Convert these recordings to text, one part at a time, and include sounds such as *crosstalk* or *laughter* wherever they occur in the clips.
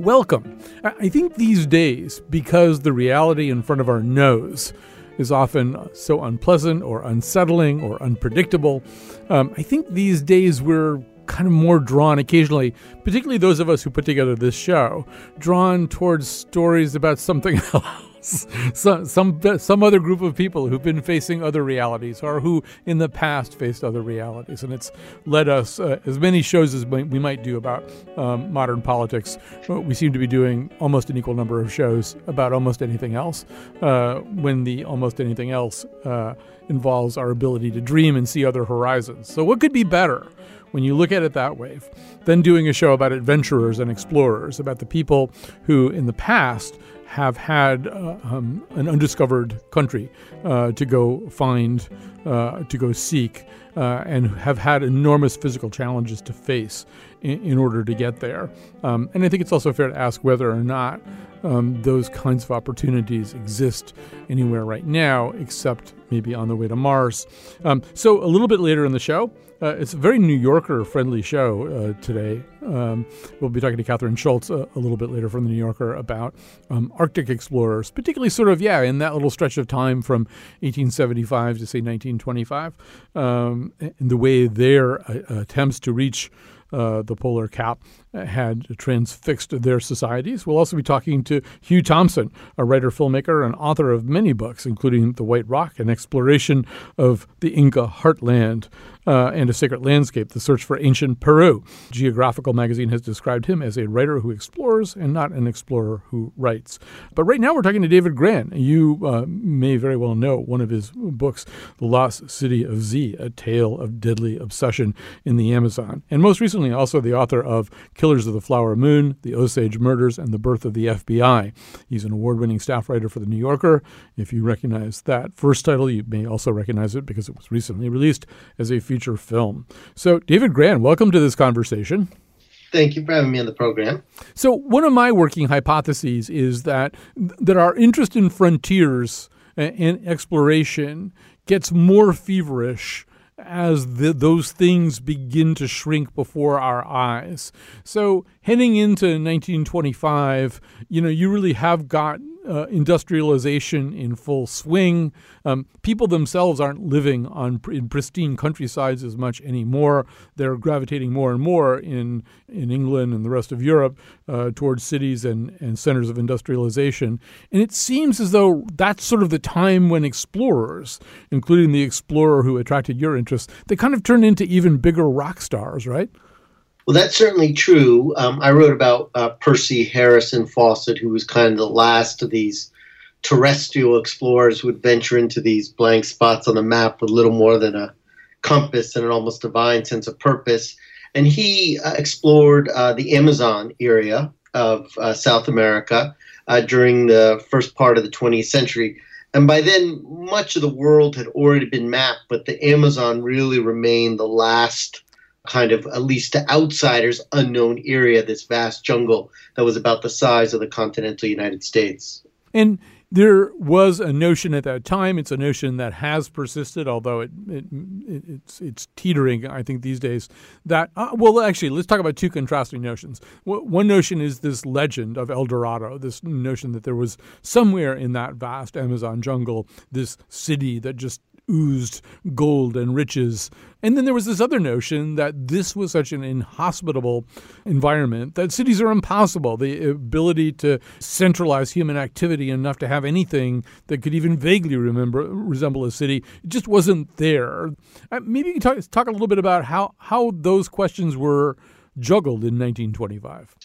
Welcome. I think these days, because the reality in front of our nose is often so unpleasant or unsettling or unpredictable, um, I think these days we're kind of more drawn occasionally, particularly those of us who put together this show, drawn towards stories about something *laughs* else *laughs* some some other group of people who've been facing other realities or who in the past faced other realities, and it's led us uh, as many shows as we might do about um, modern politics. We seem to be doing almost an equal number of shows about almost anything else. Uh, when the almost anything else uh, involves our ability to dream and see other horizons. So, what could be better? when you look at it that way, than doing a show about adventurers and explorers, about the people who in the past have had uh, um, an undiscovered country uh, to go find, uh, to go seek, uh, and have had enormous physical challenges to face in, in order to get there. Um, and I think it's also fair to ask whether or not um, those kinds of opportunities exist anywhere right now, except maybe on the way to Mars. Um, so, a little bit later in the show, uh, it's a very New Yorker friendly show uh, today. Um, we'll be talking to Kathryn Schulz a, a, little bit later from the New Yorker about um, Arctic explorers, particularly sort of, yeah, in that little stretch of time from 1875 to say 1925, um, and the way their uh, attempts to reach uh, the polar cap had transfixed their societies. We'll also be talking to Hugh Thomson, a writer, filmmaker, and author of many books, including The White Rock, an exploration of the Inca heartland uh, and a sacred landscape, the search for ancient Peru. Geographical magazine has described him as a writer who explores and not an explorer who writes. But right now we're talking to David Grann. You uh, may very well know one of his books, The Lost City of Z, a tale of deadly obsession in the Amazon. And most recently, also the author of Killers of the Flower Moon, The Osage Murders, and the Birth of the FBI. He's an award winning staff writer for The New Yorker. If you recognize that first title, you may also recognize it because it was recently released as a feature film. So, David Grann, welcome to this conversation. Thank you for having me on the program. So, one of my working hypotheses is that that our interest in frontiers uh, and exploration gets more feverish as the, those things begin to shrink before our eyes. So heading into 1925, you know, you really have got uh, industrialization in full swing. Um, people themselves aren't living on in pristine countrysides as much anymore. They're gravitating more and more in in England and the rest of Europe uh, towards cities and, and centers of industrialization. And it seems as though that's sort of the time when explorers, including the explorer who attracted your interest, they kind of turn into even bigger rock stars, right? Well, that's certainly true. Um, I wrote about uh, Percy Harrison Fawcett, who was kind of the last of these terrestrial explorers who would venture into these blank spots on the map with little more than a compass and an almost divine sense of purpose. And he uh, explored uh, the Amazon area of uh, South America uh, during the first part of the 20th century. And by then, much of the world had already been mapped, but the Amazon really remained the last kind of, at least to outsiders, unknown area, this vast jungle that was about the size of the continental United States. And there was a notion at that time. It's a notion that has persisted, although it, it, it it's it's teetering. I think these days that uh, well, actually, let's talk about two contrasting notions. One notion is this legend of El Dorado, this notion that there was somewhere in that vast Amazon jungle this city that just oozed gold and riches. And then there was this other notion that this was such an inhospitable environment that cities are impossible. The ability to centralize human activity enough to have anything that could even vaguely remember resemble a city just wasn't there. Uh, maybe you can talk, talk a little bit about how, how those questions were juggled in 1925.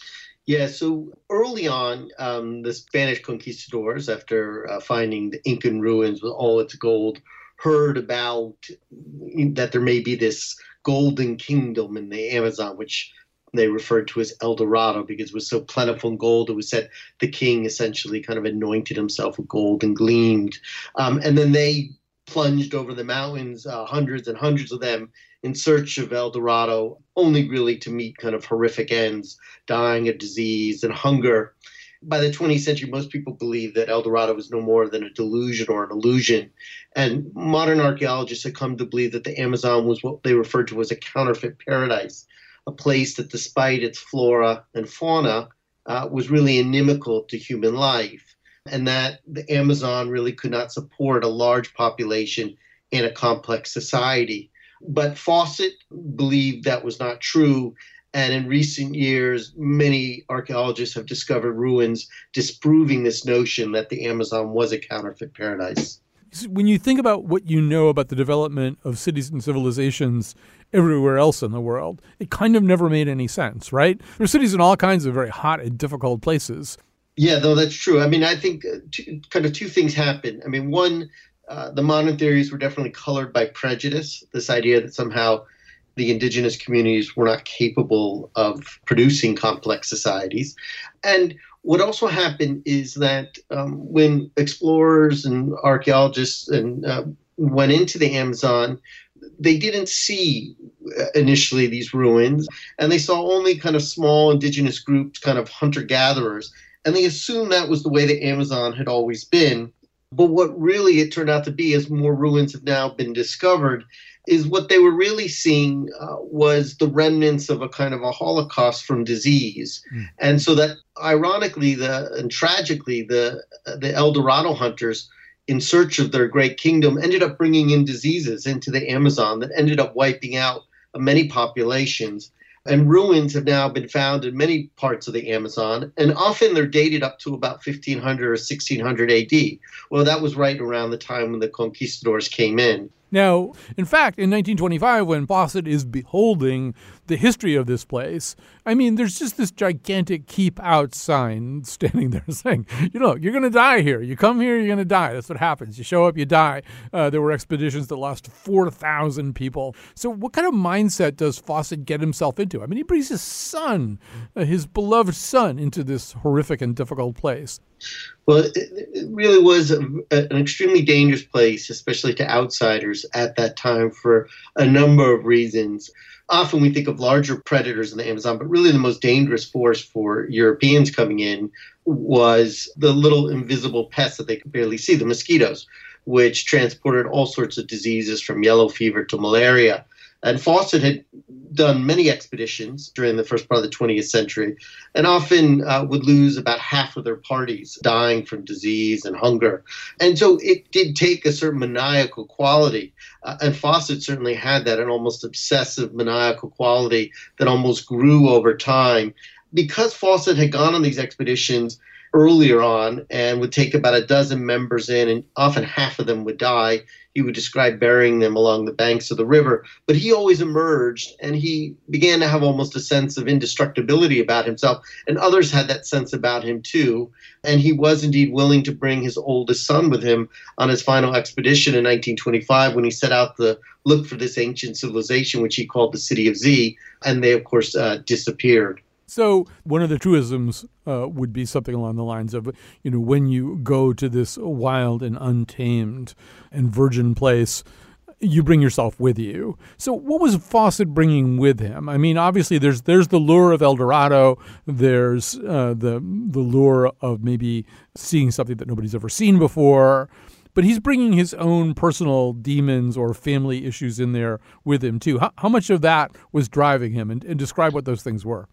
Yeah, so early on, um, the Spanish conquistadors, after uh, finding the Incan ruins with all its gold, heard about that there may be this golden kingdom in the Amazon, which they referred to as El Dorado because it was so plentiful in gold. It was said the king essentially kind of anointed himself with gold and gleamed. Um, and then they plunged over the mountains, uh, hundreds and hundreds of them, in search of El Dorado, only really to meet kind of horrific ends, dying of disease and hunger. By the 20th century, most people believe that El Dorado was no more than a delusion or an illusion. And modern archaeologists have come to believe that the Amazon was what they referred to as a counterfeit paradise, a place that, despite its flora and fauna, uh, was really inimical to human life and that the Amazon really could not support a large population in a complex society. But Fawcett believed that was not true. And in recent years, many archaeologists have discovered ruins disproving this notion that the Amazon was a counterfeit paradise. When you think about what you know about the development of cities and civilizations everywhere else in the world, it kind of never made any sense, right? There are cities in all kinds of very hot and difficult places. Yeah, though that's true. I mean, I think uh, two, kind of two things happen. I mean, one, uh, the modern theories were definitely colored by prejudice. This idea that somehow the indigenous communities were not capable of producing complex societies, and what also happened is that um, when explorers and archaeologists and uh, went into the Amazon, they didn't see uh, initially these ruins, and they saw only kind of small indigenous groups, kind of hunter gatherers and they assumed that was the way the Amazon had always been. But what really it turned out to be, as more ruins have now been discovered, is what they were really seeing uh, was the remnants of a kind of a holocaust from disease. Mm. And so that ironically the and tragically the the El Dorado hunters in search of their great kingdom ended up bringing in diseases into the Amazon that ended up wiping out many populations. And ruins have now been found in many parts of the Amazon, and often they're dated up to about 1500 or 1600 AD. Well, that was right around the time when the conquistadors came in. Now, in fact, in 1925, when Fawcett is beholding the history of this place, I mean, there's just this gigantic keep out sign *laughs* standing there saying, you know, you're going to die here. You come here, you're going to die. That's what happens. You show up, you die. Uh, there were expeditions that lost 4,000 people. So, what kind of mindset does Fawcett get himself into? I mean, he brings his son, uh, his beloved son, into this horrific and difficult place. Well, it, it really was a, an extremely dangerous place, especially to outsiders at that time for a number of reasons. Often we think of larger predators in the Amazon, but really the most dangerous force for Europeans coming in was the little invisible pests that they could barely see, the mosquitoes, which transported all sorts of diseases from yellow fever to malaria. And Fawcett had done many expeditions during the first part of the 20th century and often uh, would lose about half of their parties dying from disease and hunger. And so it did take a certain maniacal quality. Uh, and Fawcett certainly had that, an almost obsessive maniacal quality that almost grew over time. Because Fawcett had gone on these expeditions, earlier on and would take about a dozen members in, and often half of them would die he would describe burying them along the banks of the river. But he always emerged and he began to have almost a sense of indestructibility about himself. And others had that sense about him too. And he was indeed willing to bring his oldest son with him on his final expedition in 1925 when he set out to look for this ancient civilization, which he called the City of Z. And they, of course, uh, disappeared. So one of the truisms uh, would be something along the lines of, you know, when you go to this wild and untamed and virgin place, you bring yourself with you. So what was Fawcett bringing with him? I mean, obviously there's there's the lure of El Dorado, there's uh, the the lure of maybe seeing something that nobody's ever seen before, but he's bringing his own personal demons or family issues in there with him too. How, how much of that was driving him, and, and describe what those things were?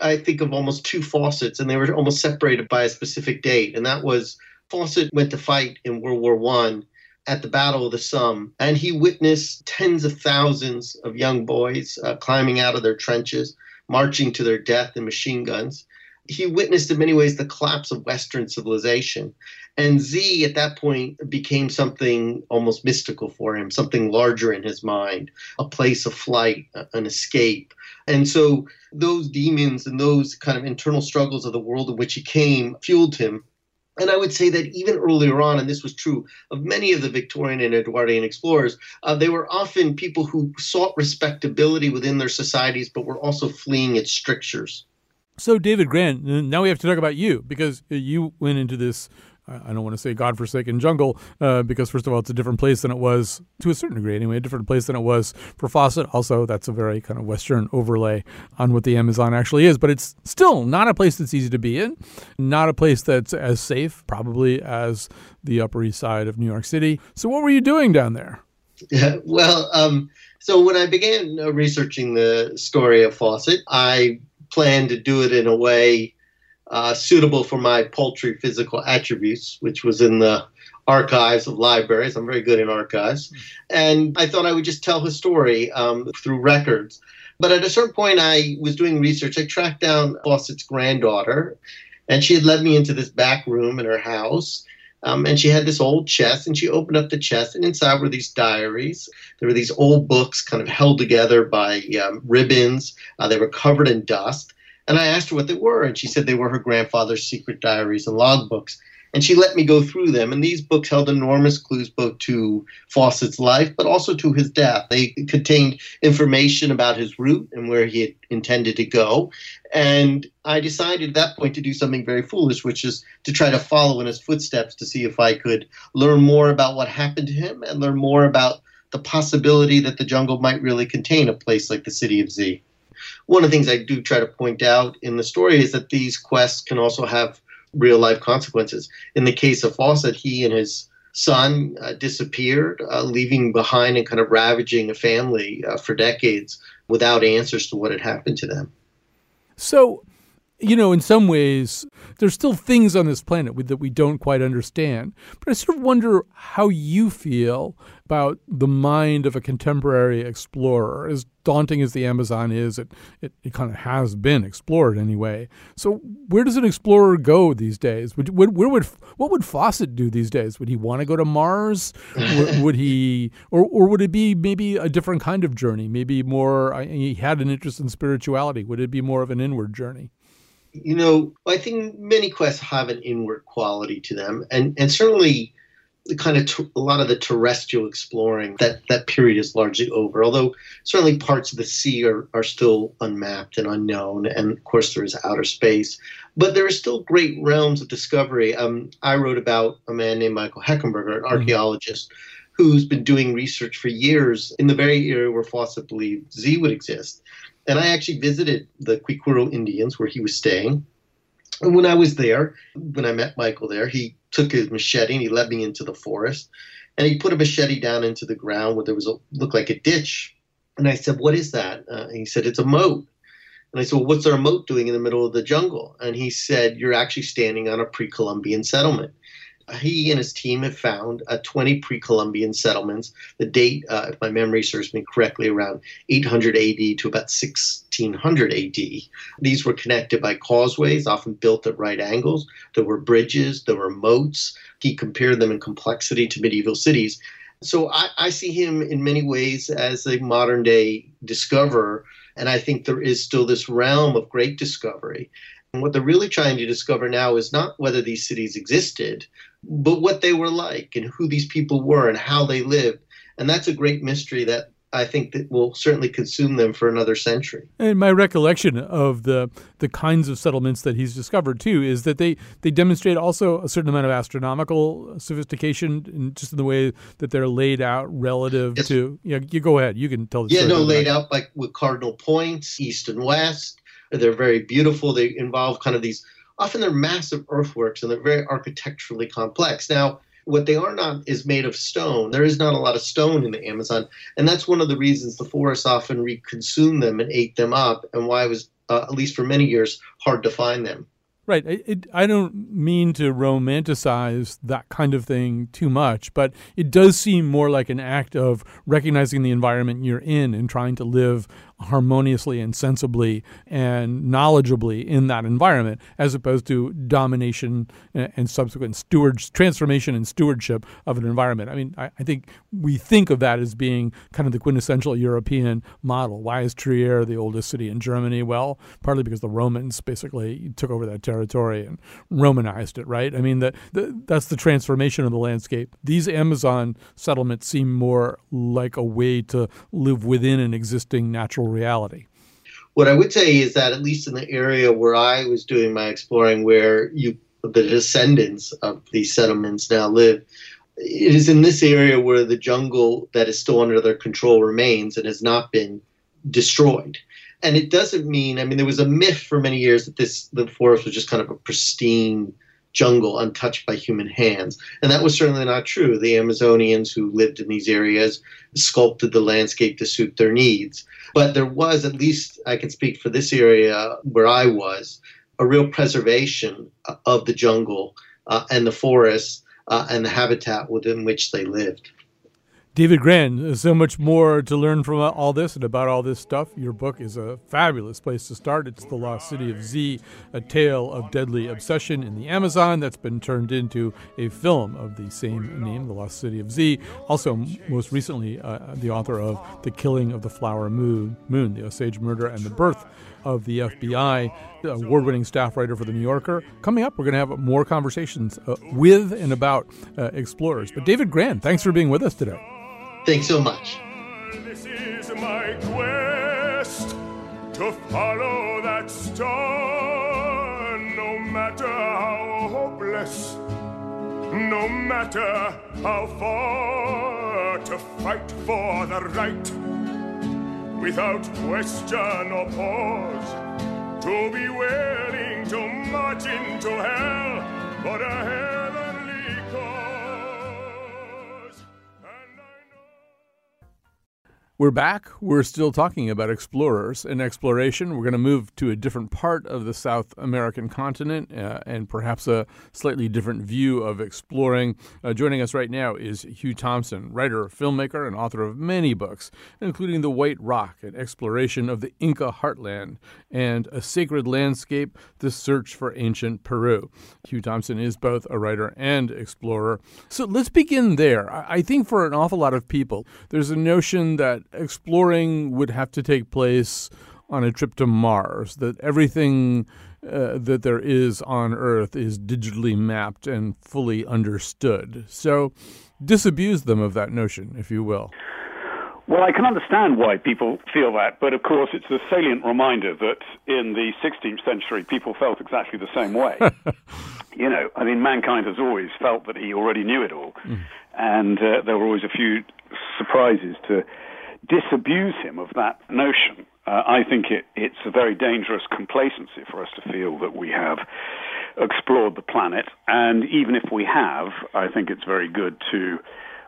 I think of almost two Fawcetts, and they were almost separated by a specific date, and that was Fawcett went to fight in World War One at the Battle of the Somme, and he witnessed tens of thousands of young boys uh, climbing out of their trenches, marching to their death in machine guns. He witnessed in many ways the collapse of Western civilization. And Z at that point became something almost mystical for him, something larger in his mind, a place of flight, an escape. And so those demons and those kind of internal struggles of the world in which he came fueled him And I would say that even earlier on, and this was true of many of the Victorian and Edwardian explorers, uh, they were often people who sought respectability within their societies, but were also fleeing its strictures. So, David Grann, now we have to talk about you because you went into this I don't want to say godforsaken jungle uh, because first of all, it's a different place than it was to a certain degree anyway, a different place than it was for Fawcett. Also, that's a very kind of Western overlay on what the Amazon actually is, but it's still not a place that's easy to be in, not a place that's as safe probably as the Upper East Side of New York City. So, what were you doing down there? *laughs* Well, um, so when I began uh, researching the story of Fawcett, I planned to do it in a way uh, suitable for my paltry physical attributes, which was in the archives of libraries. I'm very good in archives. And I thought I would just tell his story um, through records. But at a certain point, I was doing research. I tracked down Fawcett's granddaughter, and she had led me into this back room in her house. Um, and she had this old chest, and she opened up the chest, and inside were these diaries. There were these old books kind of held together by um, ribbons. Uh, they were covered in dust. And I asked her what they were, and she said they were her grandfather's secret diaries and logbooks. And she let me go through them. And these books held enormous clues both to Fawcett's life, but also to his death. They contained information about his route and where he had intended to go. And I decided at that point to do something very foolish, which is to try to follow in his footsteps to see if I could learn more about what happened to him and learn more about the possibility that the jungle might really contain a place like the city of Z one of the things I do try to point out in the story is that these quests can also have real life consequences. In the case of Fawcett, he and his son uh, disappeared, uh, leaving behind and kind of ravaging a family uh, for decades without answers to what had happened to them. So, you know, in some ways, there's still things on this planet that we don't quite understand. But I sort of wonder how you feel about the mind of a contemporary explorer. As daunting as the Amazon is, it, it, it kind of has been explored anyway. So, where does an explorer go these days? Would, where, where would what would Fawcett do these days? Would he want to go to Mars? would, *laughs* would he, or or would it be maybe a different kind of journey? Maybe more. He had an interest in spirituality. Would it be more of an inward journey? You know, I think many quests have an inward quality to them, and and certainly the kind of ter- a lot of the terrestrial exploring that that period is largely over. Although certainly parts of the sea are are still unmapped and unknown, and of course there is outer space, but there are still great realms of discovery. Um, I wrote about a man named Michael Heckenberger, an mm-hmm. archaeologist. Mm-hmm. Who's been doing research for years in the very area where Fawcett believed Z would exist. And I actually visited the Kuikuro Indians where he was staying. And when I was there, when I met Michael there, he took his machete and he led me into the forest. And he put a machete down into the ground where there was a looked like a ditch. And I said, "What is that?" Uh, and he said, "It's a moat." And I said, "Well, what's our moat doing in the middle of the jungle?" And he said, "You're actually standing on a pre-Columbian settlement." He and his team have found uh, 20 pre-Columbian settlements. The date, uh, if my memory serves me correctly, around 800 AD to about 1600 AD. These were connected by causeways, often built at right angles. There were bridges, there were moats. He compared them in complexity to medieval cities. So I, I see him in many ways as a modern day discoverer. And I think there is still this realm of great discovery. And what they're really trying to discover now is not whether these cities existed, but what they were like and who these people were and how they lived. And that's a great mystery that I think that will certainly consume them for another century. And my recollection of the the kinds of settlements that he's discovered too is that they they demonstrate also a certain amount of astronomical sophistication, in just in the way that they're laid out relative yes. to. Yeah, you, you go ahead. You can tell. The yeah, no, laid out like with cardinal points, east and west. They're very beautiful. They involve kind of these often they're massive earthworks and they're very architecturally complex. Now, what they are not is made of stone. There is not a lot of stone in the Amazon, and that's one of the reasons the forests often reconsumed them and ate them up, and why it was, uh, at least for many years, hard to find them. Right. It, I don't mean to romanticize that kind of thing too much, but it does seem more like an act of recognizing the environment you're in and trying to live harmoniously and sensibly and knowledgeably in that environment, as opposed to domination and subsequent stewards, transformation and stewardship of an environment. I mean, I, I think we think of that as being kind of the quintessential European model. Why is Trier the oldest city in Germany? Well, partly because the Romans basically took over that territory and Romanized it, right? I mean, the, the, that's the transformation of the landscape. These Amazon settlements seem more like a way to live within an existing natural reality. What I would say is that at least in the area where I was doing my exploring, where you the descendants of these settlements now live, it is in this area where the jungle that is still under their control remains and has not been destroyed. And it doesn't mean, I mean, there was a myth for many years that this the forest was just kind of a pristine jungle untouched by human hands. And that was certainly not true. The Amazonians who lived in these areas sculpted the landscape to suit their needs. But there was, at least I can speak for this area where I was, a real preservation of the jungle uh, and the forests uh, and the habitat within which they lived. David Grann, so much more to learn from all this and about all this stuff. Your book is a fabulous place to start. It's The Lost City of Z, a tale of deadly obsession in the Amazon that's been turned into a film of the same name, The Lost City of Z. Also, most recently, uh, the author of The Killing of the Flower Moon, Moon, the Osage Murder and the Birth of the FBI, award winning staff writer for The New Yorker. Coming up, we're going to have more conversations uh, with and about uh, explorers. But David Grann, thanks for being with us today. Thanks so much. This is my quest to follow that star, no matter how hopeless, no matter how far, to fight for the right. Without question or pause, to be willing to march into hell. For a heavenly We're back. We're still talking about explorers and exploration. We're going to move to a different part of the South American continent uh, and perhaps a slightly different view of exploring. Uh, joining us right now is Hugh Thomson, writer, filmmaker, and author of many books, including The White Rock, an exploration of the Inca heartland, and A Sacred Landscape, The Search for Ancient Peru. Hugh Thomson is both a writer and explorer. So let's begin there. I think for an awful lot of people, there's a notion that exploring would have to take place on a trip to Mars, that everything uh, that there is on Earth is digitally mapped and fully understood. So disabuse them of that notion, if you will. Well, I can understand why people feel that, but of course, it's a salient reminder that in the 16th century, people felt exactly the same way. *laughs* you know, I mean, mankind has always felt that he already knew it all, mm. and uh, there were always a few surprises to disabuse him of that notion. Uh, I think it, it's a very dangerous complacency for us to feel that we have explored the planet, and even if we have, I think it's very good to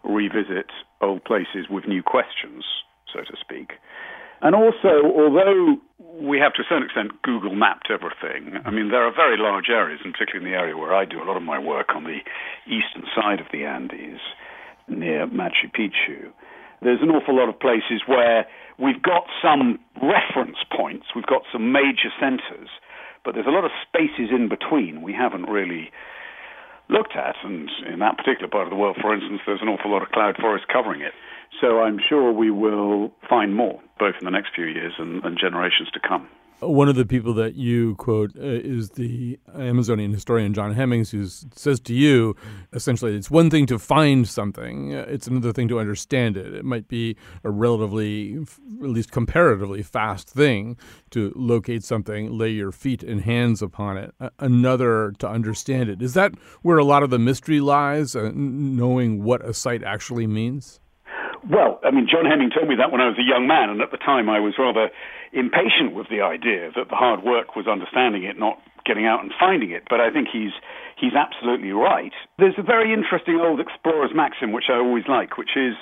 revisit old places with new questions, so to speak. And also, although we have to a certain extent Google mapped everything, I mean, there are very large areas, and particularly in the area where I do a lot of my work on the eastern side of the Andes, near Machu Picchu. There's an awful lot of places where we've got some reference points, we've got some major centers, but there's a lot of spaces in between we haven't really looked at. And in that particular part of the world, for instance, there's an awful lot of cloud forest covering it. So I'm sure we will find more, both in the next few years and, and generations to come. One of the people that you quote uh, is the Amazonian historian John Hemmings, who says to you, essentially, it's one thing to find something, uh, it's another thing to understand it. It might be a relatively, at least comparatively, fast thing to locate something, lay your feet and hands upon it, another to understand it. Is that where a lot of the mystery lies, uh, knowing what a site actually means? Well, I mean, John Hemming told me that when I was a young man, and at the time I was rather impatient with the idea that the hard work was understanding it, not getting out and finding it. But I think he's he's absolutely right. There's a very interesting old explorer's maxim which I always like, which is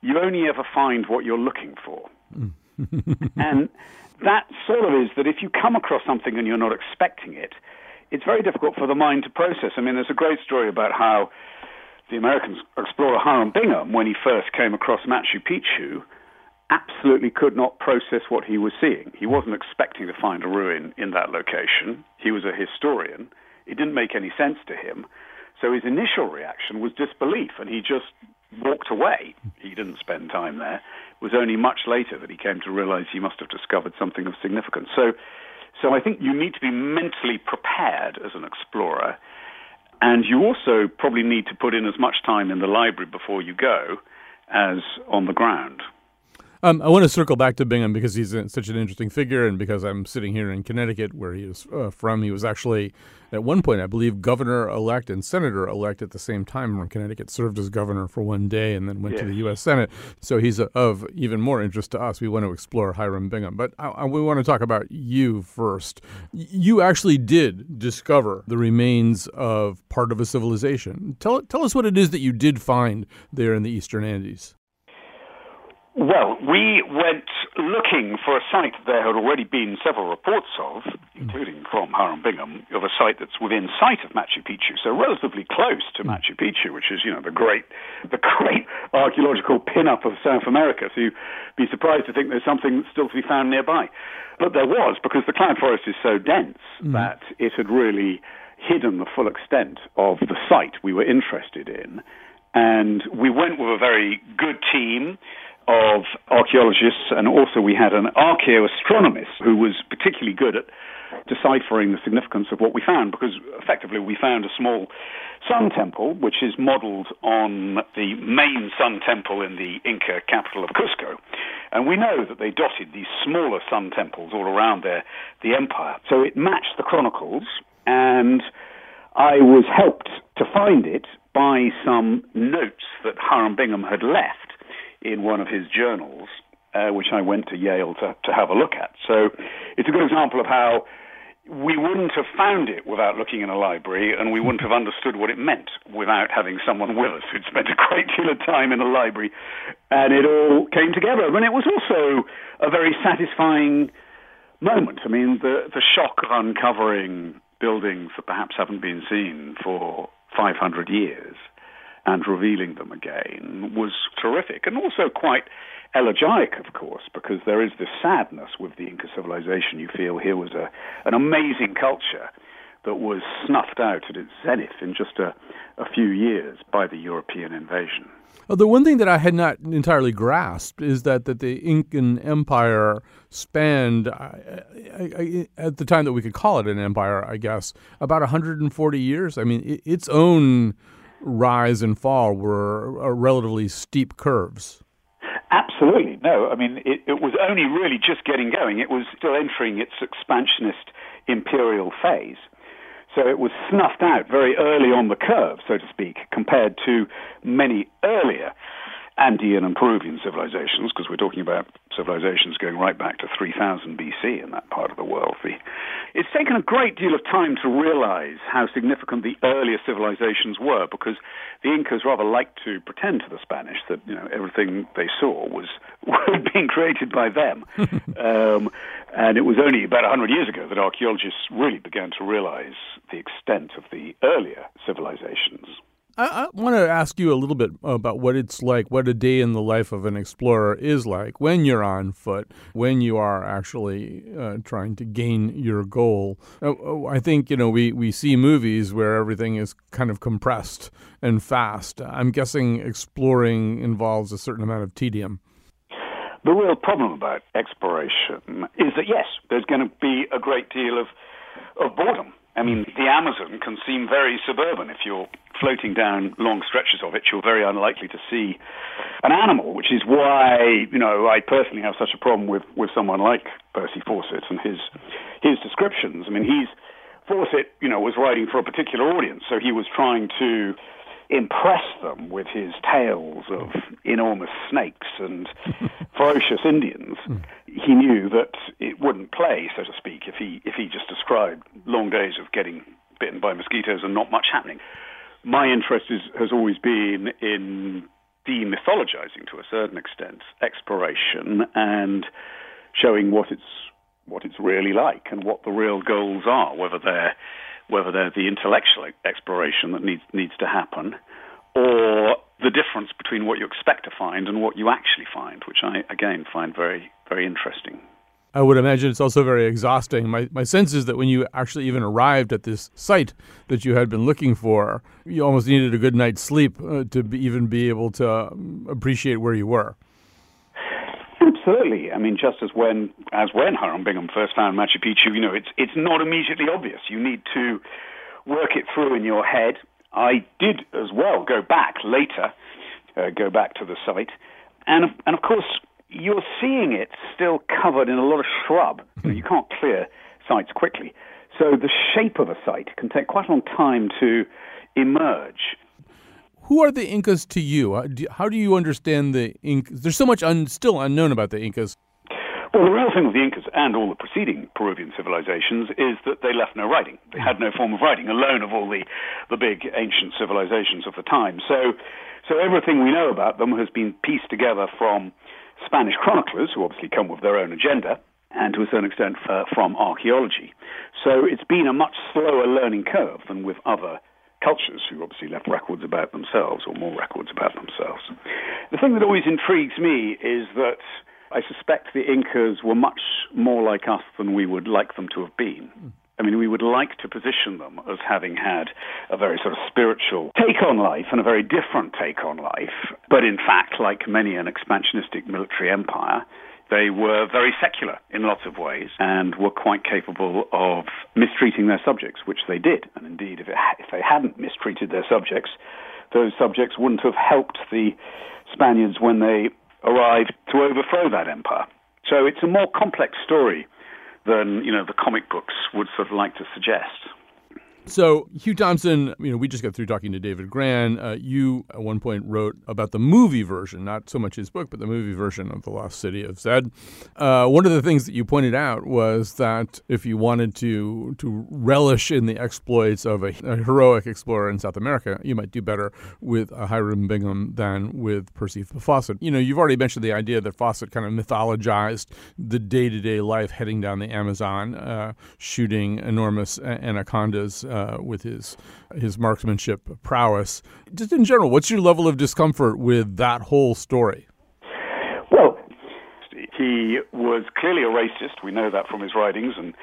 you only ever find what you're looking for. *laughs* and that sort of is that if you come across something and you're not expecting it, it's very difficult for the mind to process. I mean, there's a great story about how the American explorer Hiram Bingham, when he first came across Machu Picchu, absolutely could not process what he was seeing. He wasn't expecting to find a ruin in that location. He was a historian. It didn't make any sense to him. So his initial reaction was disbelief, and he just walked away. He didn't spend time there. It was only much later that he came to realize he must have discovered something of significance. So, so I think you need to be mentally prepared as an explorer, and you also probably need to put in as much time in the library before you go as on the ground. Um, I want to circle back to Bingham because he's such an interesting figure, and because I'm sitting here in Connecticut, where he is uh, from. He was actually, at one point, I believe, governor elect and senator elect at the same time from Connecticut. Served as governor for one day, and then went to the U.S. Senate. So he's a, of even more interest to us. We want to explore Hiram Bingham, but I, I, we want to talk about you first. You actually did discover the remains of part of a civilization. Tell tell us what it is that you did find there in the Eastern Andes. Well, we went looking for a site there had already been several reports of, including from Hiram Bingham, of a site that's within sight of Machu Picchu, so relatively close to Machu Picchu, which is, you know, the great, the *laughs* great archaeological pin-up of South America. So you'd be surprised to think there's something still to be found nearby. But there was, because the cloud forest is so dense mm. that it had really hidden the full extent of the site we were interested in. And we went with a very good team of archaeologists, and also we had an archaeoastronomist who was particularly good at deciphering the significance of what we found, because effectively we found a small sun temple, which is modeled on the main sun temple in the Inca capital of Cusco. And we know that they dotted these smaller sun temples all around their, the empire. So it matched the chronicles, and I was helped to find it by some notes that Hiram Bingham had left in one of his journals, uh, which I went to Yale to, to have a look at. So it's a good example of how we wouldn't have found it without looking in a library, and we wouldn't have understood what it meant without having someone with us who'd spent a great deal of time in a library. And it all came together. And it was also a very satisfying moment. I mean, the, the shock of uncovering buildings that perhaps haven't been seen for 500 years and revealing them again was terrific and also quite elegiac, of course, because there is this sadness with the Inca civilization. You feel here was a, an amazing culture that was snuffed out at its zenith in just a, a few years by the European invasion. Well, the one thing that I had not entirely grasped is that, that the Incan Empire spanned, I, I, I, at the time that we could call it an empire, I guess, about 140 years. I mean, it, its own rise and fall were uh, relatively steep curves. Absolutely. No, I mean, it, it, was only really just getting going. It was still entering its expansionist imperial phase. So it was snuffed out very early on the curve, so to speak, compared to many earlier Andean and Peruvian civilizations, because we're talking about civilizations going right back to 3000 BC in that part of the world. It's taken a great deal of time to realize how significant the earlier civilizations were, because the Incas rather liked to pretend to the Spanish that you know everything they saw was *laughs* being created by them. *laughs* um, and it was only about 100 years ago that archaeologists really began to realize the extent of the earlier civilizations. I, I want to ask you a little bit about what it's like, what a day in the life of an explorer is like when you're on foot, when you are actually uh, trying to gain your goal. Uh, I think, you know, we, we see movies where everything is kind of compressed and fast. I'm guessing exploring involves a certain amount of tedium. The real problem about exploration is that, yes, there's going to be a great deal of, of boredom. I mean, the Amazon can seem very suburban if you're floating down long stretches of it, you're very unlikely to see an animal, which is why, you know, I personally have such a problem with, with someone like Percy Fawcett and his, his descriptions. I mean, he's, Fawcett, you know, was writing for a particular audience, so he was trying to impress them with his tales of enormous snakes and *laughs* ferocious Indians. Hmm. He knew that it wouldn't play, so to speak, if he if he just described long days of getting bitten by mosquitoes and not much happening my interest is, has always been in demythologizing to a certain extent exploration and showing what it's what it's really like and what the real goals are, whether they're whether they're the intellectual exploration that needs needs to happen, or the difference between what you expect to find and what you actually find, which I, again, find very, very interesting. I would imagine it's also very exhausting. My, my sense is that when you actually even arrived at this site that you had been looking for, you almost needed a good night's sleep uh, to be, even be able to um, appreciate where you were. Absolutely. I mean, just as when as when Hiram Bingham first found Machu Picchu, you know, it's it's not immediately obvious. You need to work it through in your head. I did as well go back later, uh, go back to the site, and and of course you're seeing it still covered in a lot of shrub. *laughs* You, can't clear sites quickly. So the shape of a site can take quite a long time to emerge. Who are the Incas to you? How do you understand the Incas? There's so much un- still unknown about the Incas. Well, the real thing with the Incas and all the preceding Peruvian civilizations is that they left no writing. They had no form of writing, alone of all the, the big ancient civilizations of the time. So, so everything we know about them has been pieced together from Spanish chroniclers, who obviously come with their own agenda, and to a certain extent uh, from archaeology. So it's been a much slower learning curve than with other cultures who obviously left records about themselves or more records about themselves. The thing that always intrigues me is that I suspect the Incas were much more like us than we would like them to have been. I mean, we would like to position them as having had a very sort of spiritual take on life and a very different take on life. But in fact, like many an expansionistic military empire, they were very secular in lots of ways and were quite capable of mistreating their subjects, which they did. And indeed, if, it, if they hadn't mistreated their subjects, those subjects wouldn't have helped the Spaniards when they arrived to overthrow that empire. So it's a more complex story than you know the comic books would sort of like to suggest. So Hugh Thomson, you know, we just got through talking to David Grann. Uh, you at one point wrote about the movie version, not so much his book, but the movie version of The Lost City of Zed. Uh, one of the things that you pointed out was that if you wanted to to relish in the exploits of a, a heroic explorer in South America, you might do better with uh, Hiram Bingham than with Percy Fawcett. You know, you've already mentioned the idea that Fawcett kind of mythologized the day to day life heading down the Amazon, uh, shooting enormous anacondas uh, with his his marksmanship prowess. Just in general, what's your level of discomfort with that whole story? Well, he was clearly a racist. We know that from his writings, and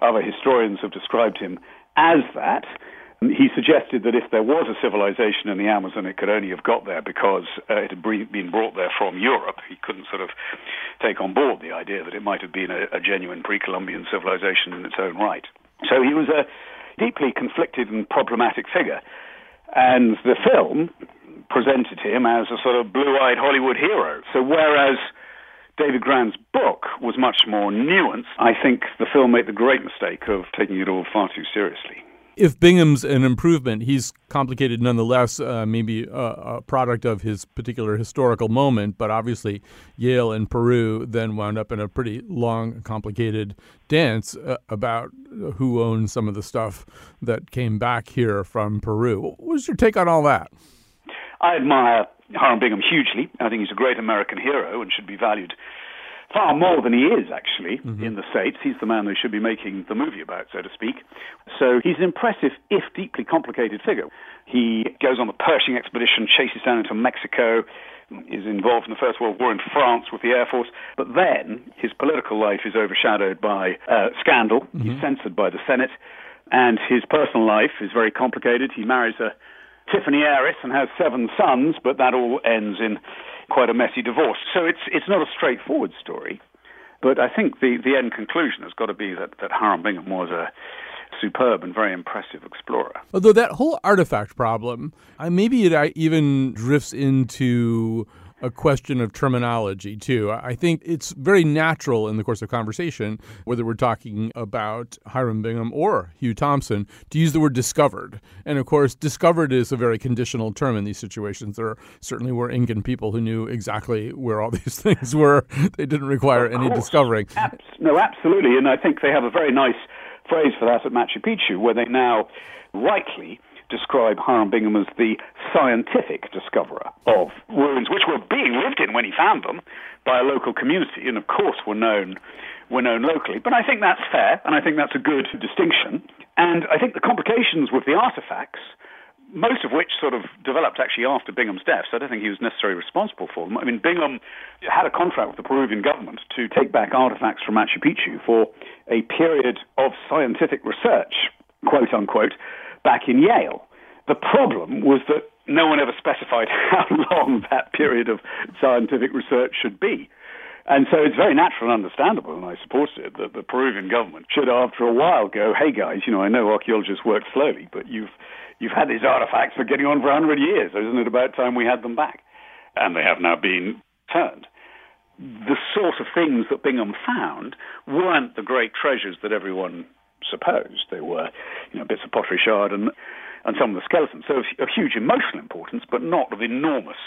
other historians have described him as that. He suggested that if there was a civilization in the Amazon, it could only have got there because uh, it had been brought there from Europe. He couldn't sort of take on board the idea that it might have been a, a genuine pre Columbian civilization in its own right. So he was a deeply conflicted and problematic figure. And the film presented him as a sort of blue eyed Hollywood hero. So, whereas David Grann's book was much more nuanced, I think the film made the great mistake of taking it all far too seriously if Bingham's an improvement, he's complicated nonetheless, uh, maybe a, a, product of his particular historical moment. But obviously, Yale and Peru then wound up in a pretty long, complicated dance uh, about who owns some of the stuff that came back here from Peru. What was your take on all that? I admire Hiram Bingham hugely. I think he's a great American hero and should be valued far more than he is actually mm-hmm. in the States. He's the man they should be making the movie about, so to speak. So he's an impressive, if deeply complicated figure. He goes on the Pershing expedition, chases down into Mexico, is involved in the First World War in France with the Air Force, but then his political life is overshadowed by uh, scandal. Mm-hmm. He's censored by the Senate, and his personal life is very complicated. He marries a Tiffany heiress and has seven sons, but that all ends in quite a messy divorce. So it's it's not a straightforward story, but I think the the end conclusion has got to be that that Hiram Bingham was a superb and very impressive explorer. Although that whole artifact problem, I, maybe it even drifts into a question of terminology, too. I think it's very natural in the course of conversation, whether we're talking about Hiram Bingham or Hugh Thomson, to use the word discovered. And of course, discovered is a very conditional term in these situations. There certainly were Incan people who knew exactly where all *laughs* these things were. They didn't require any discovering. Abs- no, absolutely. And I think they have a very nice phrase for that at Machu Picchu, where they now rightly describe Hiram Bingham as the scientific discoverer of ruins, which were being lived in when he found them by a local community, and of course were known were known locally. But I think that's fair, and I think that's a good distinction. And I think the complications with the artifacts most of which sort of developed actually after Bingham's death, so I don't think he was necessarily responsible for them. I mean, Bingham had a contract with the Peruvian government to take back artifacts from Machu Picchu for a period of scientific research, quote unquote, back in Yale. The problem was that no one ever specified *laughs* how long that period of scientific research should be. And so it's very natural and understandable, and I support it, that the Peruvian government should, after a while, go, hey guys, you know, I know archaeologists work slowly, but you've, you've had these artifacts for getting on for 100 years, isn't it about time we had them back? And they have now been turned. The sort of things that Bingham found weren't the great treasures that everyone supposed. They were, you know, bits of pottery shard and, and some of the skeletons. So of, of huge emotional importance, but not of enormous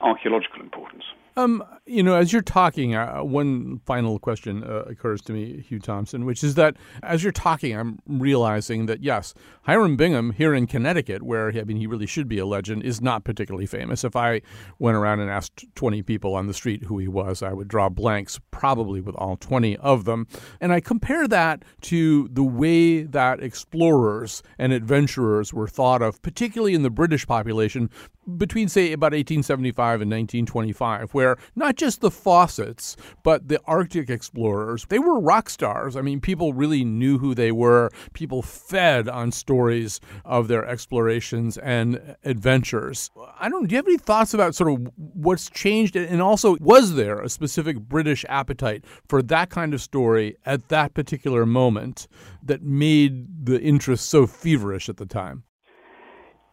archaeological importance. Um, you know, as you're talking, uh, one final question uh, occurs to me, Hugh Thomson, which is that as you're talking, I'm realizing that yes, Hiram Bingham here in Connecticut, where I mean he really should be a legend, is not particularly famous. If I went around and asked 20 people on the street who he was, I would draw blanks, probably with all 20 of them. And I compare that to the way that explorers and adventurers were thought of, particularly in the British population, between say about 1875 and 1925 where not just the Fawcetts but the arctic explorers. They were rock stars. I mean people really knew who they were. People fed on stories of their explorations and adventures. I don't do you have any thoughts about sort of what's changed? And also was there a specific british appetite for that kind of story at that particular moment that made the interest so feverish at the time?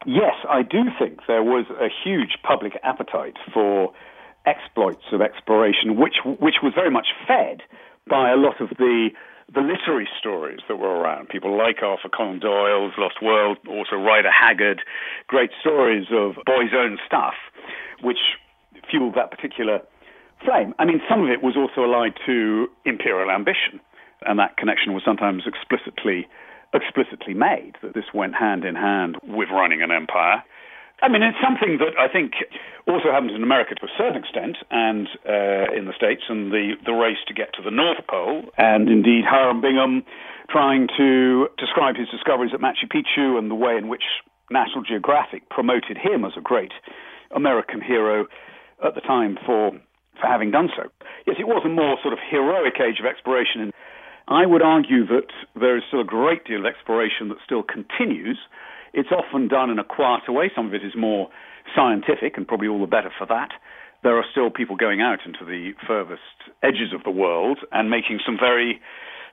Yes, I do think there was a huge public appetite for exploits of exploration, which which was very much fed by a lot of the the literary stories that were around. People like Arthur Conan Doyle's Lost World, also Rider Haggard, great stories of boys' own stuff, which fueled that particular flame. I mean, some of it was also allied to imperial ambition, and that connection was sometimes explicitly explicitly made that this went hand in hand with running an empire. I mean, it's something that I think also happens in America to a certain extent, and uh, in the States, and the, the race to get to the North Pole, and indeed Hiram Bingham trying to describe his discoveries at Machu Picchu and the way in which National Geographic promoted him as a great American hero at the time for for having done so. Yes, it was a more sort of heroic age of exploration And I would argue that there is still a great deal of exploration that still continues. It's often done in a quieter way. Some of it is more scientific, and probably all the better for that. There are still people going out into the furthest edges of the world and making some very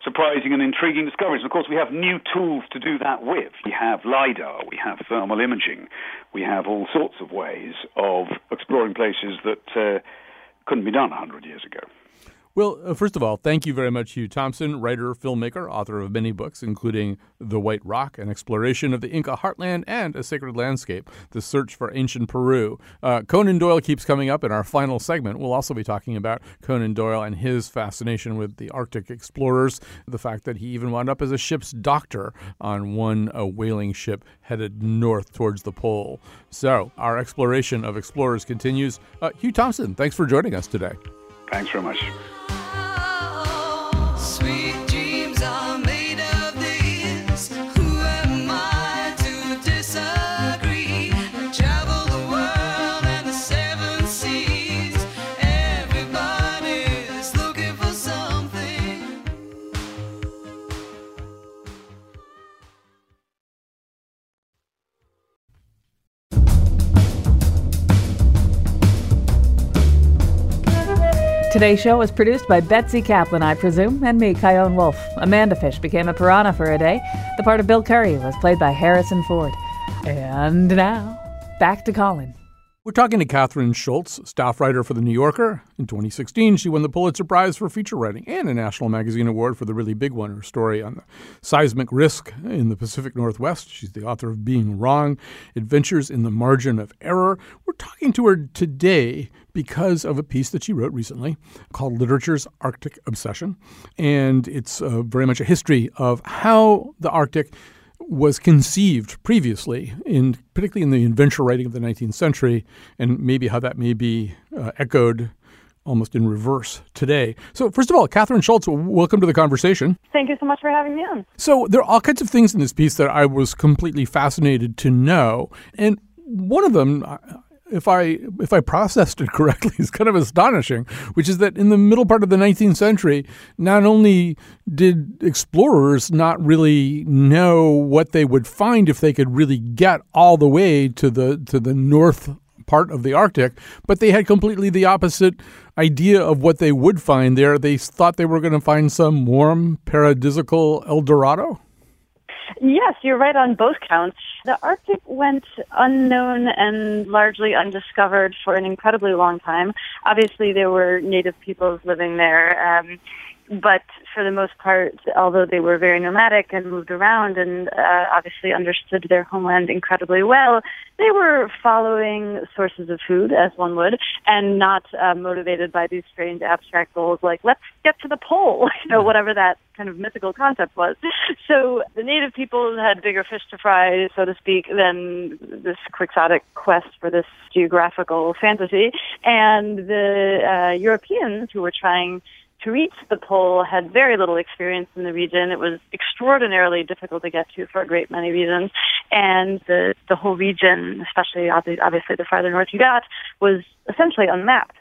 surprising and intriguing discoveries. Of course, we have new tools to do that with. We have LIDAR, we have thermal imaging, we have all sorts of ways of exploring places that uh, couldn't be done 100 years ago. Well, uh, first of all, thank you very much, Hugh Thomson, writer, filmmaker, author of many books, including The White Rock, an exploration of the Inca heartland and a sacred landscape, The Search for Ancient Peru. Uh, Conan Doyle keeps coming up in our final segment. We'll also be talking about Conan Doyle and his fascination with the Arctic explorers, the fact that he even wound up as a ship's doctor on one uh, whaling ship headed north towards the pole. So, our exploration of explorers continues. Uh, Hugh Thomson, thanks for joining us today. Thanks very much. Today's show was produced by Betsy Kaplan, I presume, and me, Chion Wolf. Amanda Fish became a piranha for a day. The part of Bill Curry was played by Harrison Ford. And now, back to Colin. We're talking to Kathryn Schulz, staff writer for The New Yorker. In 2016, she won the Pulitzer Prize for feature writing and a National Magazine Award for the really big one, her story on the seismic risk in the Pacific Northwest. She's the author of Being Wrong, Adventures in the Margin of Error. We're talking to her today because of a piece that she wrote recently called Literature's Arctic Obsession. And it's uh, very much a history of how the Arctic – was conceived previously, in particularly in the adventure writing of the 19th century, and maybe how that may be uh, echoed almost in reverse today. So, first of all, Kathryn Schulz, welcome to the conversation. Thank you so much for having me on. So, there are all kinds of things in this piece that I was completely fascinated to know. And one of them, if I if I processed it *laughs* correctly, is kind of astonishing, which is that in the middle part of the 19th century, not only did explorers not really know what they would find if they could really get all the way to the to the north part of the Arctic, but they had completely the opposite idea of what they would find there. They thought they were going to find some warm paradisical El Dorado. Yes, you're right on both counts. The Arctic went unknown and largely undiscovered for an incredibly long time. Obviously, there were native peoples living there. Um, but for the most part, although they were very nomadic and moved around and uh, obviously understood their homeland incredibly well, they were following sources of food, as one would, and not uh, motivated by these strange abstract goals like, let's get to the pole, *laughs* you know, whatever that kind of mythical concept was. So the native people had bigger fish to fry, so to speak, than this quixotic quest for this geographical fantasy. And the uh, Europeans who were trying to reach the pole had very little experience in the region. It was extraordinarily difficult to get to for a great many reasons. And the, the whole region, especially obviously the farther north you got, was essentially unmapped.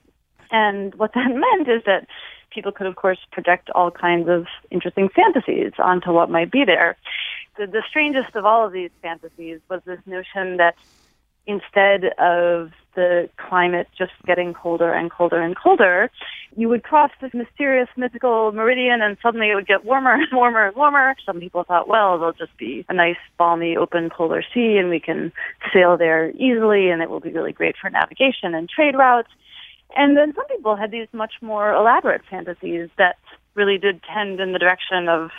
And what that *laughs* meant is that people could, of course, project all kinds of interesting fantasies onto what might be there. The, the strangest of all of these fantasies was this notion that instead of the climate just getting colder and colder and colder, you would cross this mysterious mythical meridian and suddenly it would get warmer and warmer and warmer. Some people thought, well, there'll just be a nice, balmy, open polar sea and we can sail there easily and it will be really great for navigation and trade routes. And then some people had these much more elaborate fantasies that really did tend in the direction of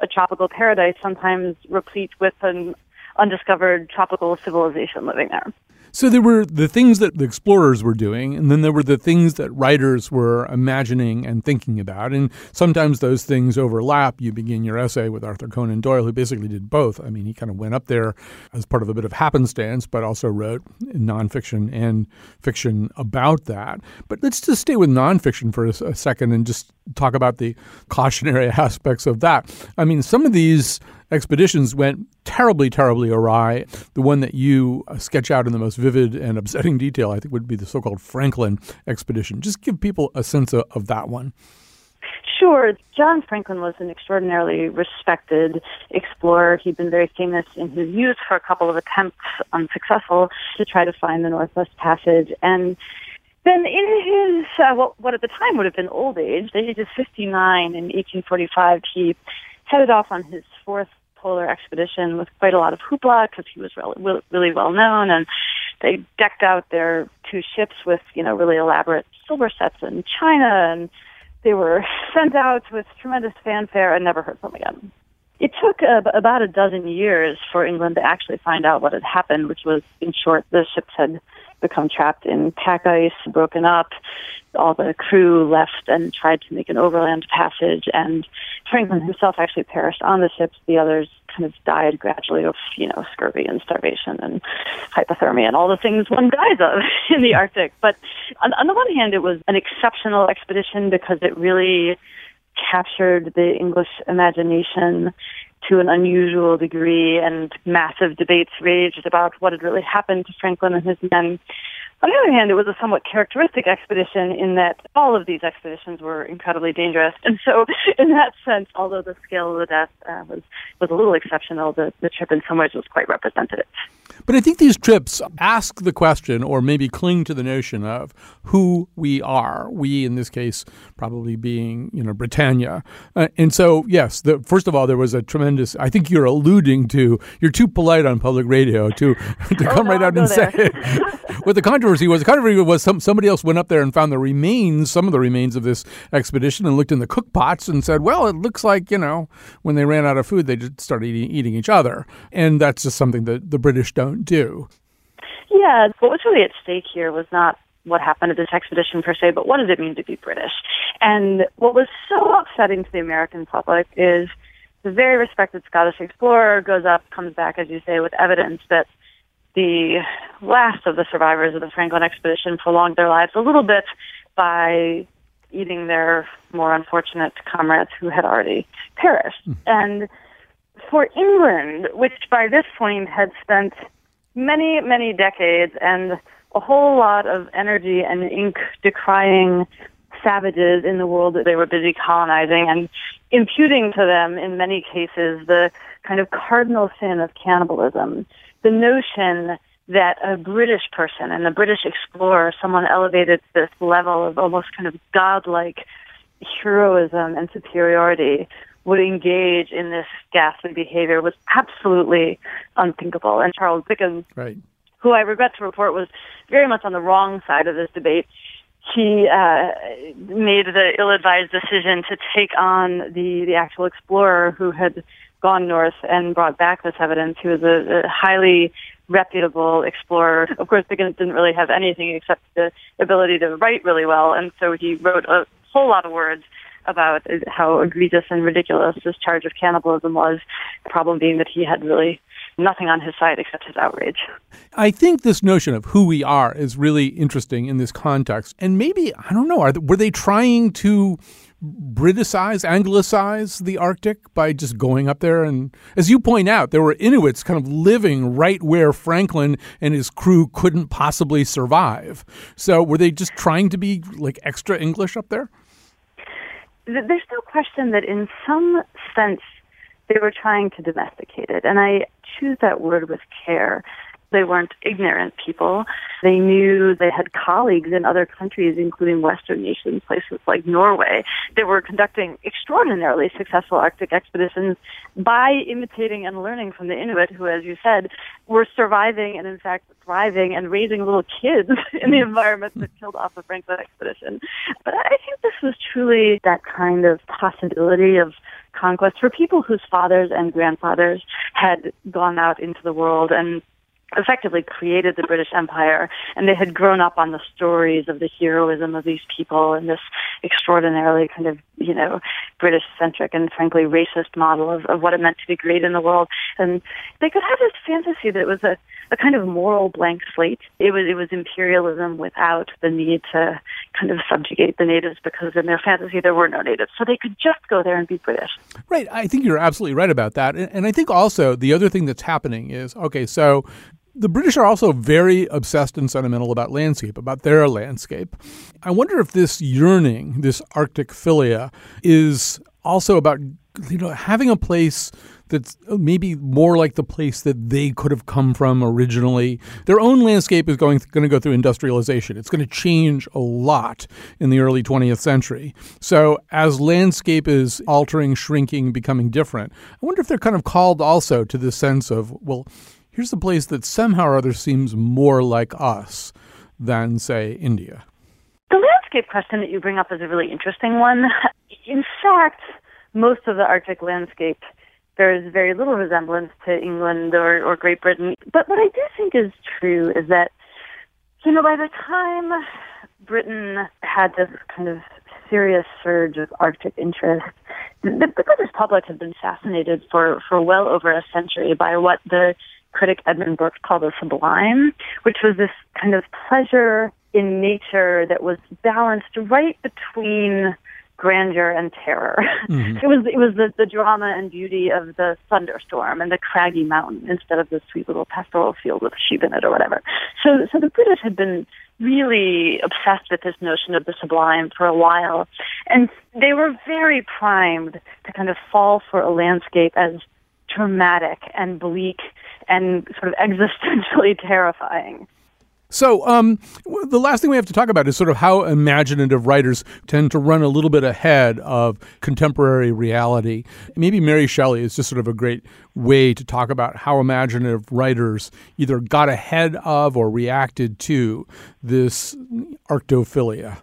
a tropical paradise, sometimes replete with an undiscovered tropical civilization living there. So there were the things that the explorers were doing, and then there were the things that writers were imagining and thinking about. And sometimes those things overlap. You begin your essay with Arthur Conan Doyle, who basically did both. I mean, he kind of went up there as part of a bit of happenstance, but also wrote nonfiction and fiction about that. But let's just stay with nonfiction for a, second and just talk about the cautionary *laughs* aspects of that. I mean, some of these expeditions went terribly, terribly awry. The one that you uh, sketch out in the most vivid and upsetting detail, I think, would be the so called Franklin expedition. Just give people a sense of, of that one. Sure. John Franklin was an extraordinarily respected explorer. He'd been very famous in his youth for a couple of attempts, unsuccessful, to try to find the Northwest Passage. And then in his, uh, what, what at the time would have been old age, the age of 59 in 1845, he headed off on his fourth polar expedition with quite a lot of hoopla because he was really, really well known, and they decked out their two ships with you know really elaborate silver sets in China, and they were *laughs* sent out with tremendous fanfare and never heard from again. It took uh, about a dozen years for England to actually find out what had happened, which was, in short, the ships had become trapped in pack ice, broken up all the crew left and tried to make an overland passage, and Franklin himself actually perished on the ships. The others kind of died gradually of, you know, scurvy and starvation and hypothermia and all the things one dies of *laughs* in the Arctic. But on, on the one hand, it was an exceptional expedition because it really captured the English imagination to an unusual degree, and massive debates raged about what had really happened to Franklin and his men. On the other hand, it was a somewhat characteristic expedition in that all of these expeditions were incredibly dangerous. And so, *laughs* in that sense, although the scale of the death uh, was, was a little exceptional, the, the trip in some ways was quite representative. But I think these trips ask the question, or maybe cling to the notion of who we are. We, in this case, probably being you know Britannia. Uh, and so, yes, the, first of all, there was a tremendous. I think you're alluding to. You're too polite on public radio to *laughs* to oh, come no, right out and say what the controversy *laughs* was. The controversy was some, somebody else went up there and found the remains, some of the remains of this expedition, and looked in the cook pots and said, "Well, it looks like you know when they ran out of food, they just started eating, eating each other." And that's just something that the British don't do. Yeah, what was really at stake here was not what happened to this expedition per se, but what does it mean to be British? And what was so upsetting to the American public is the very respected Scottish explorer goes up, comes back, as you say, with evidence that the last of the survivors of the Franklin expedition prolonged their lives a little bit by eating their more unfortunate comrades who had already perished. Mm. And for England, which by this point had spent many, many decades and a whole lot of energy and ink decrying savages in the world that they were busy colonizing and imputing to them, in many cases, the kind of cardinal sin of cannibalism. The notion that a British person and a British explorer, someone elevated to this level of almost kind of godlike heroism and superiority, would engage in this ghastly behavior was absolutely unthinkable. And Charles Dickens, right. who I regret to report was very much on the wrong side of this debate, he uh, made the ill-advised decision to take on the the actual explorer who had gone north and brought back this evidence. He was a, a highly reputable explorer. Of course, Dickens didn't really have anything except the ability to write really well, and so he wrote a whole lot of words about how egregious and ridiculous this charge of cannibalism was. The problem being that he had really nothing on his side except his outrage. I think this notion of who we are is really interesting in this context. And maybe, I don't know, are, were they trying to Briticize, Anglicize the Arctic by just going up there. And as you point out, there were Inuits kind of living right where Franklin and his crew couldn't possibly survive. So were they just trying to be like extra English up there? There's no question that in some sense they were trying to domesticate it. And I choose that word with care they weren't ignorant people. They knew they had colleagues in other countries, including Western nations, places like Norway, that were conducting extraordinarily successful Arctic expeditions by imitating and learning from the Inuit, who, as you said, were surviving and, in fact, thriving and raising little kids *laughs* in the mm-hmm. environment that killed off the Franklin expedition. But I think this was truly that kind of possibility of conquest for people whose fathers and grandfathers had gone out into the world and effectively created the British Empire, and they had grown up on the stories of the heroism of these people and this extraordinarily kind of, you know, British centric and frankly racist model of, of what it meant to be great in the world. And they could have this fantasy that it was a, a kind of moral blank slate. It was it was imperialism without the need to kind of subjugate the natives because in their fantasy there were no natives. So they could just go there and be British. Right. I think you're absolutely right about that. And, and I think also the other thing that's happening is okay, so the British are also very obsessed and sentimental about landscape, about their landscape. I wonder if this yearning, this Arctic philia, is also about you know having a place that's maybe more like the place that they could have come from originally. Their own landscape is going going to go through industrialization. It's going to change a lot in the early 20th century. So as landscape is altering, shrinking, becoming different, I wonder if they're kind of called also to this sense of well here's a place that somehow or other seems more like us than, say, India. The landscape question that you bring up is a really interesting one. In fact, most of the Arctic landscape bears very little resemblance to England or, or Great Britain. But what I do think is true is that, you know, by the time Britain had this kind of serious surge of Arctic interest, the, the British public had been fascinated for, for well over a century by what the critic Edmund Burke called the sublime, which was this kind of pleasure in nature that was balanced right between grandeur and terror. Mm-hmm. *laughs* It was it was the, the drama and beauty of the thunderstorm and the craggy mountain instead of the sweet little pastoral field with sheep in it or whatever. So so the British had been really obsessed with this notion of the sublime for a while. And they were very primed to kind of fall for a landscape as dramatic and bleak and sort of *laughs* existentially terrifying. So, um, the last thing we have to talk about is sort of how imaginative writers tend to run a little bit ahead of contemporary reality. Maybe Mary Shelley is just sort of a great way to talk about how imaginative writers either got ahead of or reacted to this arctophilia.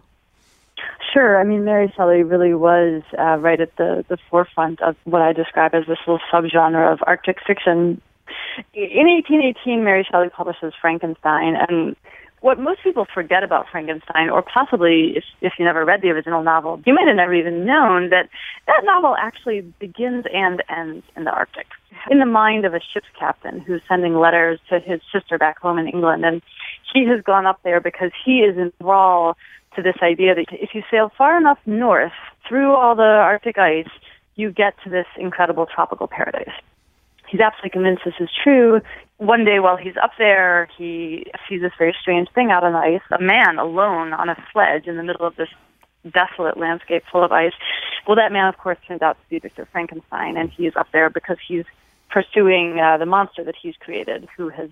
Sure. I mean, Mary Shelley really was uh, right at the, the forefront of what I describe as this little subgenre of Arctic fiction in 1818, Mary Shelley publishes Frankenstein, and what most people forget about Frankenstein, or possibly if, if you never read the original novel, you might have never even known that that novel actually begins and ends in the Arctic. In the mind of a ship's captain who's sending letters to his sister back home in England, and he has gone up there because he is in enthralled to this idea that if you sail far enough north through all the Arctic ice, you get to this incredible tropical paradise. He's absolutely convinced this is true. One day while he's up there, he sees this very strange thing out on the ice, a man alone on a sledge in the middle of this desolate landscape full of ice. Well, that man, of course, turns out to be Victor Frankenstein, and he's up there because he's pursuing uh, the monster that he's created, who has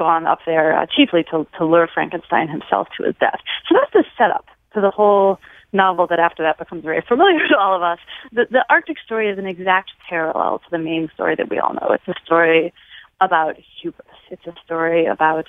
gone up there uh, chiefly to, to lure Frankenstein himself to his death. So that's the setup to the whole novel that after that becomes very familiar *laughs* to all of us. The, the Arctic story is an exact parallel to the main story that we all know. It's a story about hubris. It's a story about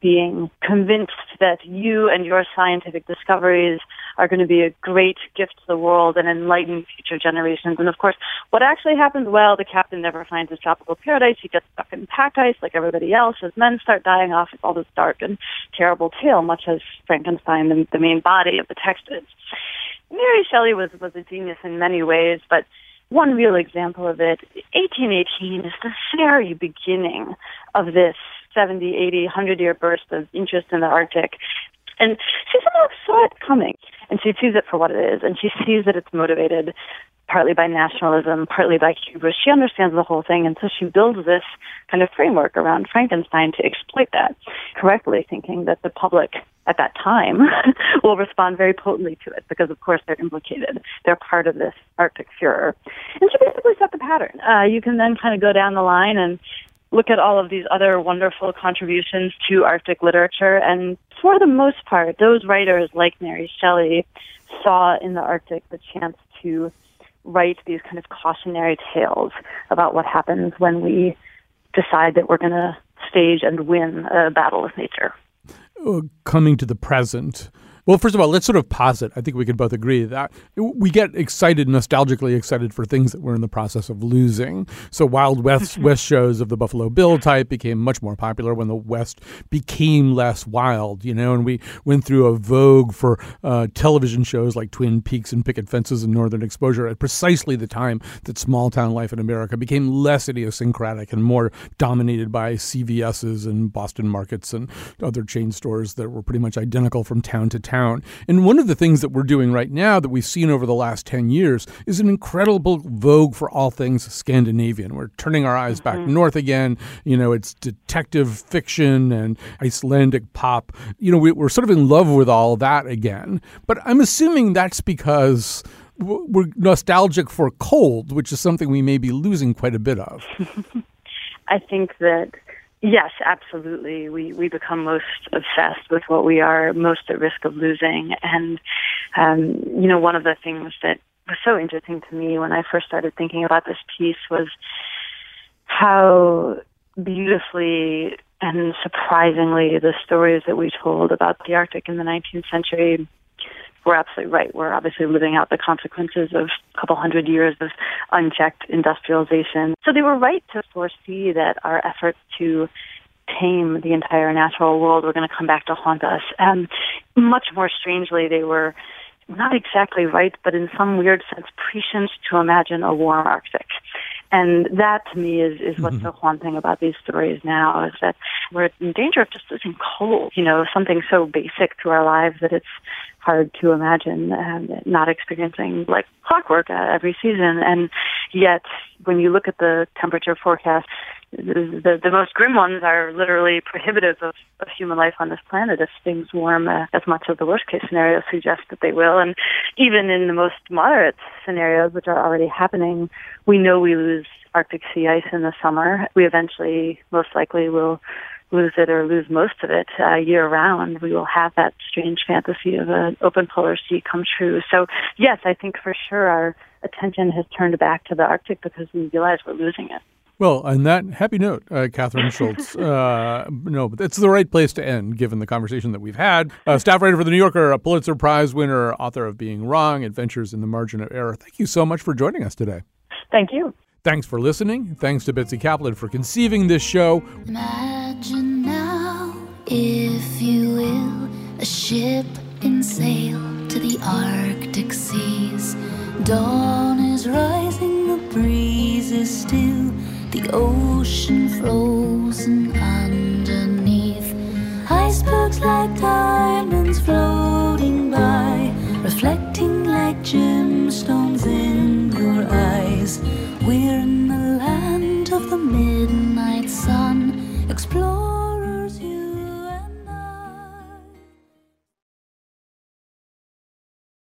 being convinced that you and your scientific discoveries are going to be a great gift to the world and enlighten future generations. And of course, what actually happens? Well, the captain never finds his tropical paradise. He gets stuck in pack ice like everybody else. His men start dying off. It's all this dark and terrible tale, much as Frankenstein, the, the main body of the text is. Mary Shelley was, was a genius in many ways, but one real example of it, 1818 is the very beginning of this 70, 80, 100 year burst of interest in the Arctic. And she somehow saw it coming, and she sees it for what it is, and she sees that it's motivated partly by nationalism, partly by hubris. She understands the whole thing, and so she builds this kind of framework around Frankenstein to exploit that correctly, thinking that the public at that time *laughs* will respond very potently to it because, of course, they're implicated. They're part of this Arctic furor. And she basically set the pattern. Uh, you can then kind of go down the line and look at all of these other wonderful contributions to Arctic literature, and for the most part, those writers like Mary Shelley saw in the Arctic the chance to write these kind of cautionary tales about what happens when we decide that we're going to stage and win a battle with nature. Uh, coming to the present, well, first of all, let's sort of posit. I think we can both agree that we get excited, nostalgically excited for things that we're in the process of losing. So Wild West, *laughs* West shows of the Buffalo Bill type became much more popular when the West became less wild, you know, and we went through a vogue for uh, television shows like Twin Peaks and Picket Fences and Northern Exposure at precisely the time that small town life in America became less idiosyncratic and more dominated by CVS's and Boston markets and other chain stores that were pretty much identical from town to town town. And one of the things that we're doing right now that we've seen over the last 10 years is an incredible vogue for all things Scandinavian. We're turning our eyes back mm-hmm. north again. You know, it's detective fiction and Icelandic pop. You know, we, we're sort of in love with all that again. But I'm assuming that's because we're nostalgic for cold, which is something we may be losing quite a bit of. *laughs* I think that Yes, absolutely. We we become most obsessed with what we are most at risk of losing, and um, you know, one of the things that was so interesting to me when I first started thinking about this piece was how beautifully and surprisingly the stories that we told about the Arctic in the 19th century we're absolutely right. We're obviously living out the consequences of a couple hundred years of unchecked industrialization. So they were right to foresee that our efforts to tame the entire natural world were going to come back to haunt us. And much more strangely, they were not exactly right, but in some weird sense prescient to imagine a warm Arctic. And that to me is, is what's mm-hmm. so haunting about these stories now is that we're in danger of just losing cold, you know, something so basic to our lives that it's hard to imagine um, not experiencing like clockwork uh, every season. And yet, when you look at the temperature forecast, the, the most grim ones are literally prohibitive of, of human life on this planet if things warm uh, as much as the worst case scenario suggests that they will. And even in the most moderate scenarios, which are already happening, we know we lose Arctic sea ice in the summer. We eventually, most likely, will lose it or lose most of it uh, year round, we will have that strange fantasy of an open polar sea come true. So, yes, I think for sure our attention has turned back to the Arctic because we realize we're losing it. Well, on that happy note, uh, Kathryn Schulz, *laughs* uh, no, but it's the right place to end given the conversation that we've had. Uh, staff writer for The New Yorker, a Pulitzer Prize winner, author of Being Wrong, Adventures in the Margin of Error. Thank you so much for joining us today. Thank you. Thanks for listening. Thanks to Betsy Kaplan for conceiving this show. Imagine now, if you will, a ship in sail to the Arctic seas. Dawn is rising, the breeze is still, the ocean frozen underneath. Icebergs like diamonds floating by, reflecting like gemstones in your eyes. We're in the land of the myth